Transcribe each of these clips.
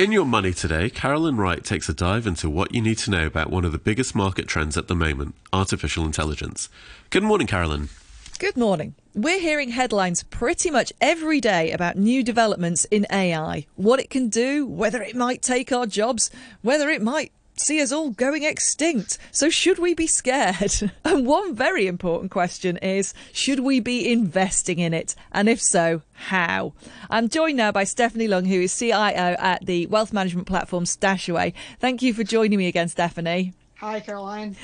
In Your Money today, Carolyn Wright takes a dive into what you need to know about one of the biggest market trends at the moment artificial intelligence. Good morning, Carolyn. Good morning. We're hearing headlines pretty much every day about new developments in AI, what it can do, whether it might take our jobs, whether it might see us all going extinct. So, should we be scared? And one very important question is should we be investing in it? And if so, how? I'm joined now by Stephanie Leung, who is CIO at the wealth management platform Stashaway. Thank you for joining me again, Stephanie. Hi, Caroline.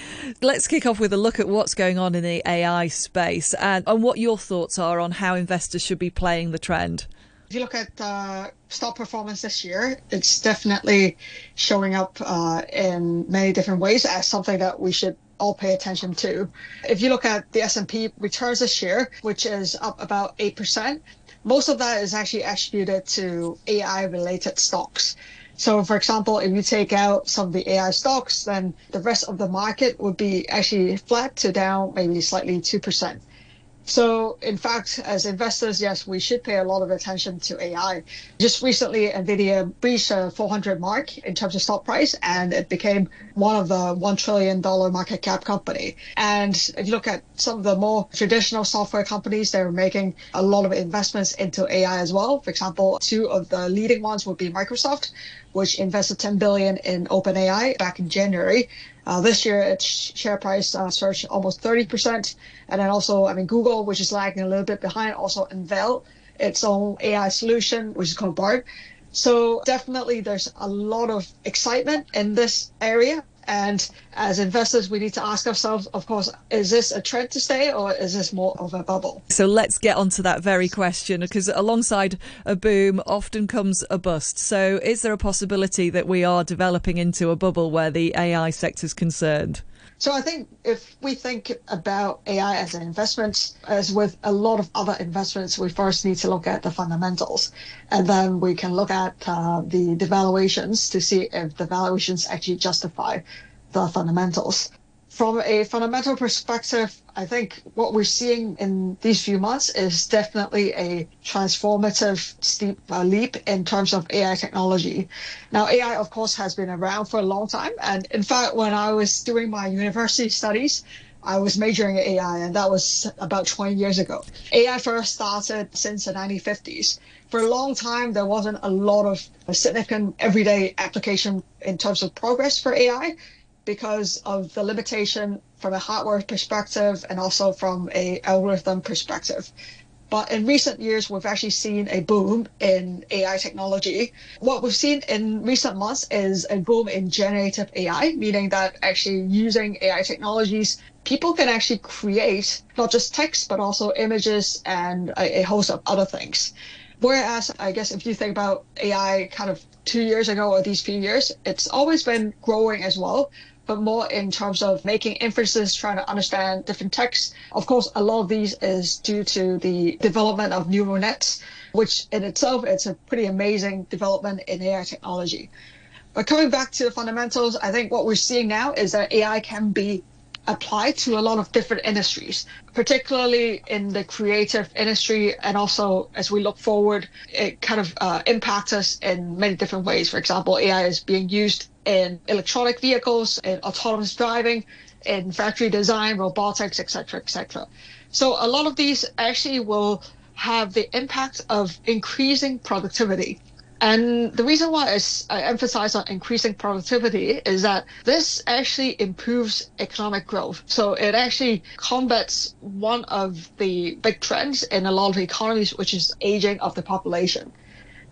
Let's kick off with a look at what's going on in the AI space and, and what your thoughts are on how investors should be playing the trend. If you look at uh, stock performance this year, it's definitely showing up uh, in many different ways as something that we should all pay attention to. If you look at the S&P returns this year, which is up about 8%, most of that is actually attributed to AI related stocks. So, for example, if you take out some of the AI stocks, then the rest of the market would be actually flat to down maybe slightly 2%. So, in fact, as investors, yes, we should pay a lot of attention to AI. Just recently, NVIDIA breached a 400 mark in terms of stock price, and it became one of the $1 trillion market cap company. And if you look at some of the more traditional software companies, they're making a lot of investments into AI as well. For example, two of the leading ones would be Microsoft, which invested 10 billion in OpenAI back in January. Uh, this year, its share price uh, surged almost 30%. And then also, I mean, Google, which is lagging a little bit behind, also unveiled its own AI solution, which is called Bard. So definitely there's a lot of excitement in this area. And as investors, we need to ask ourselves, of course, is this a trend to stay or is this more of a bubble? So let's get onto that very question because alongside a boom often comes a bust. So is there a possibility that we are developing into a bubble where the AI sector is concerned? So I think if we think about AI as an investment, as with a lot of other investments, we first need to look at the fundamentals, and then we can look at uh, the, the valuations to see if the valuations actually justify the fundamentals from a fundamental perspective, I think what we're seeing in these few months is definitely a transformative steep uh, leap in terms of AI technology. Now, AI, of course, has been around for a long time. And in fact, when I was doing my university studies, I was majoring in AI, and that was about 20 years ago. AI first started since the 1950s. For a long time, there wasn't a lot of significant everyday application in terms of progress for AI because of the limitation from a hardware perspective and also from a algorithm perspective. But in recent years, we've actually seen a boom in AI technology. What we've seen in recent months is a boom in generative AI, meaning that actually using AI technologies, people can actually create not just text, but also images and a, a host of other things. Whereas, I guess if you think about AI kind of two years ago or these few years, it's always been growing as well but more in terms of making inferences, trying to understand different texts. Of course, a lot of these is due to the development of neural nets, which in itself it's a pretty amazing development in AI technology. But coming back to the fundamentals, I think what we're seeing now is that AI can be applied to a lot of different industries, particularly in the creative industry. And also, as we look forward, it kind of uh, impacts us in many different ways. For example, AI is being used in electronic vehicles, in autonomous driving, in factory design, robotics, etc., etc. So a lot of these actually will have the impact of increasing productivity. And the reason why I emphasize on increasing productivity is that this actually improves economic growth. So it actually combats one of the big trends in a lot of economies, which is aging of the population.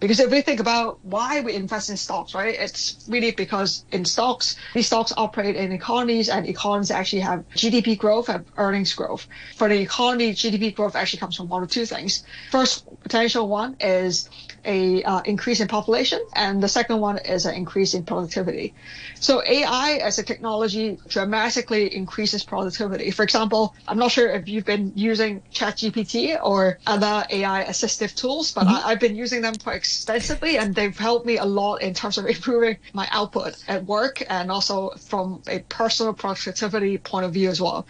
Because if we think about why we invest in stocks, right, it's really because in stocks, these stocks operate in economies and economies actually have GDP growth and earnings growth. For the economy, GDP growth actually comes from one or two things. First potential one is a uh, increase in population, and the second one is an increase in productivity. So AI as a technology dramatically increases productivity. For example, I'm not sure if you've been using ChatGPT or other AI assistive tools, but mm-hmm. I, have been using them quite extensively, and they've helped me a lot in terms of improving my output at work and also from a personal productivity point of view as well.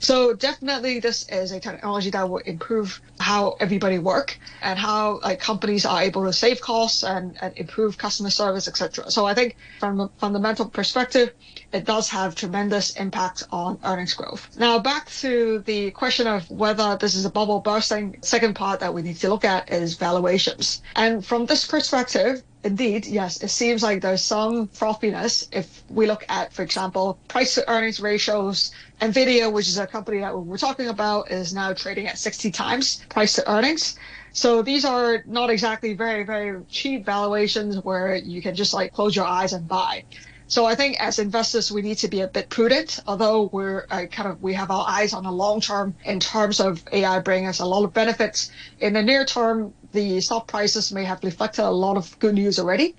So definitely, this is a technology that will improve how everybody work and how like companies are able able to save costs and, and improve customer service, etc. So I think from a fundamental perspective, it does have tremendous impact on earnings growth. Now back to the question of whether this is a bubble bursting. Second part that we need to look at is valuations. And from this perspective, indeed, yes, it seems like there's some frothiness if we look at, for example, price to earnings ratios. Nvidia, which is a company that we're talking about, is now trading at 60 times price to earnings. So these are not exactly very, very cheap valuations where you can just like close your eyes and buy. So I think as investors, we need to be a bit prudent, although we're uh, kind of, we have our eyes on the long term in terms of AI bringing us a lot of benefits. In the near term, the stock prices may have reflected a lot of good news already.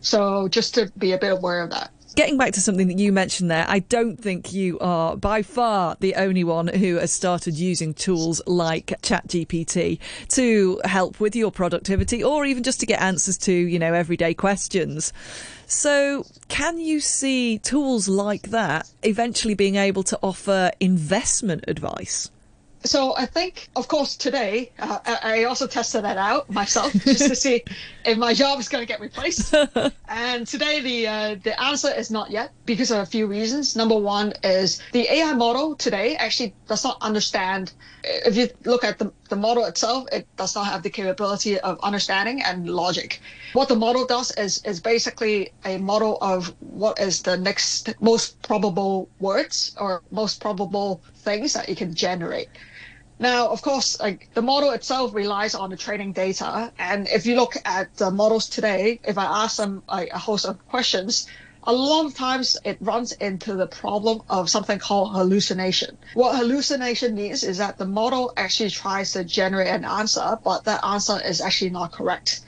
So just to be a bit aware of that. Getting back to something that you mentioned there, I don't think you are by far the only one who has started using tools like ChatGPT to help with your productivity or even just to get answers to, you know, everyday questions. So, can you see tools like that eventually being able to offer investment advice? So I think, of course, today uh, I also tested that out myself just to see if my job is going to get replaced. and today the uh, the answer is not yet because of a few reasons. Number one is the AI model today actually does not understand. If you look at the, the model itself, it does not have the capability of understanding and logic. What the model does is is basically a model of what is the next most probable words or most probable things that it can generate. Now, of course, like the model itself relies on the training data. And if you look at the models today, if I ask them like, a host of questions, a lot of times it runs into the problem of something called hallucination. What hallucination means is that the model actually tries to generate an answer, but that answer is actually not correct.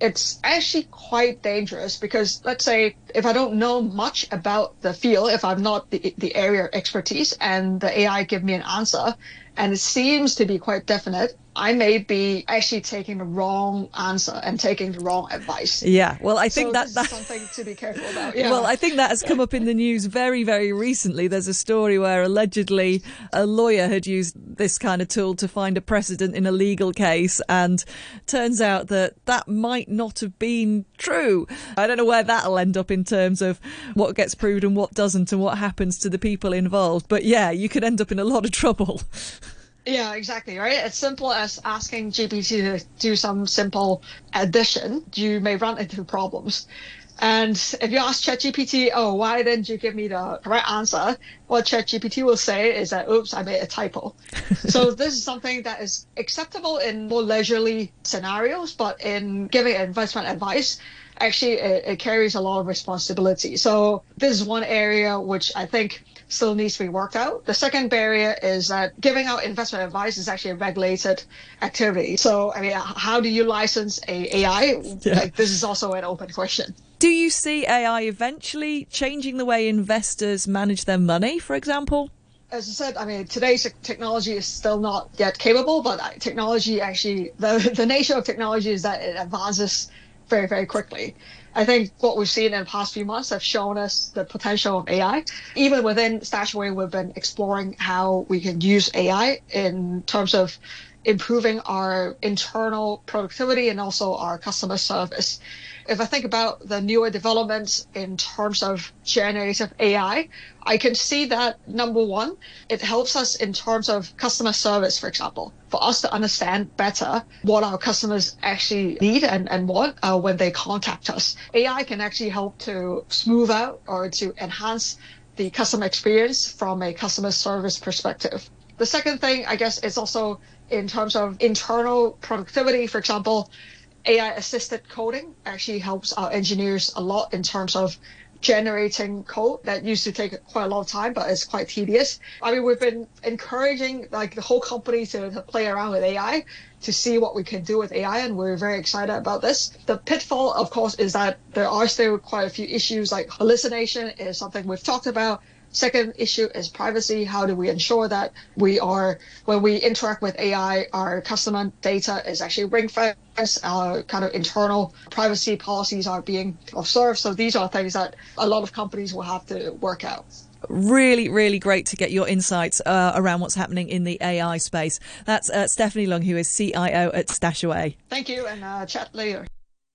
It's actually quite dangerous because let's say if I don't know much about the field, if I'm not the, the area of expertise and the AI give me an answer, and it seems to be quite definite, I may be actually taking the wrong answer and taking the wrong advice. Yeah, well, I think so that that's something to be careful about. Yeah. Well, I think that has come up in the news very, very recently. There's a story where allegedly a lawyer had used this kind of tool to find a precedent in a legal case, and turns out that that might not have been true. I don't know where that'll end up in terms of what gets proved and what doesn't, and what happens to the people involved. But yeah, you could end up in a lot of trouble. Yeah, exactly, right? As simple as asking GPT to do some simple addition, you may run into problems. And if you ask ChatGPT, oh, why didn't you give me the correct answer? What ChatGPT will say is that, oops, I made a typo. so this is something that is acceptable in more leisurely scenarios, but in giving investment advice, actually it, it carries a lot of responsibility. So this is one area which I think still needs to be worked out. The second barrier is that giving out investment advice is actually a regulated activity. So, I mean, how do you license a AI? Yeah. Like, this is also an open question. Do you see AI eventually changing the way investors manage their money, for example? as I said, I mean, today's technology is still not yet capable, but uh, technology actually, the, the nature of technology is that it advances very, very quickly. I think what we've seen in the past few months have shown us the potential of AI. Even within Stashaway, we've been exploring how we can use AI in terms of improving our internal productivity and also our customer service. If I think about the newer developments in terms of generative AI, I can see that number one, it helps us in terms of customer service, for example, for us to understand better what our customers actually need and, and want uh, when they contact us. AI can actually help to smooth out or to enhance the customer experience from a customer service perspective. The second thing, I guess, is also in terms of internal productivity. For example, AI assisted coding actually helps our engineers a lot in terms of generating code that used to take quite a long time, but it's quite tedious. I mean, we've been encouraging like the whole company to, to play around with AI to see what we can do with AI, and we're very excited about this. The pitfall, of course, is that there are still quite a few issues like hallucination is something we've talked about. Second issue is privacy. How do we ensure that we are, when we interact with AI, our customer data is actually ring fenced, our kind of internal privacy policies are being observed. So these are things that a lot of companies will have to work out really, really great to get your insights uh, around what's happening in the AI space. That's uh, Stephanie Leung, who is CIO at Stashaway. Thank you, and uh, chat later.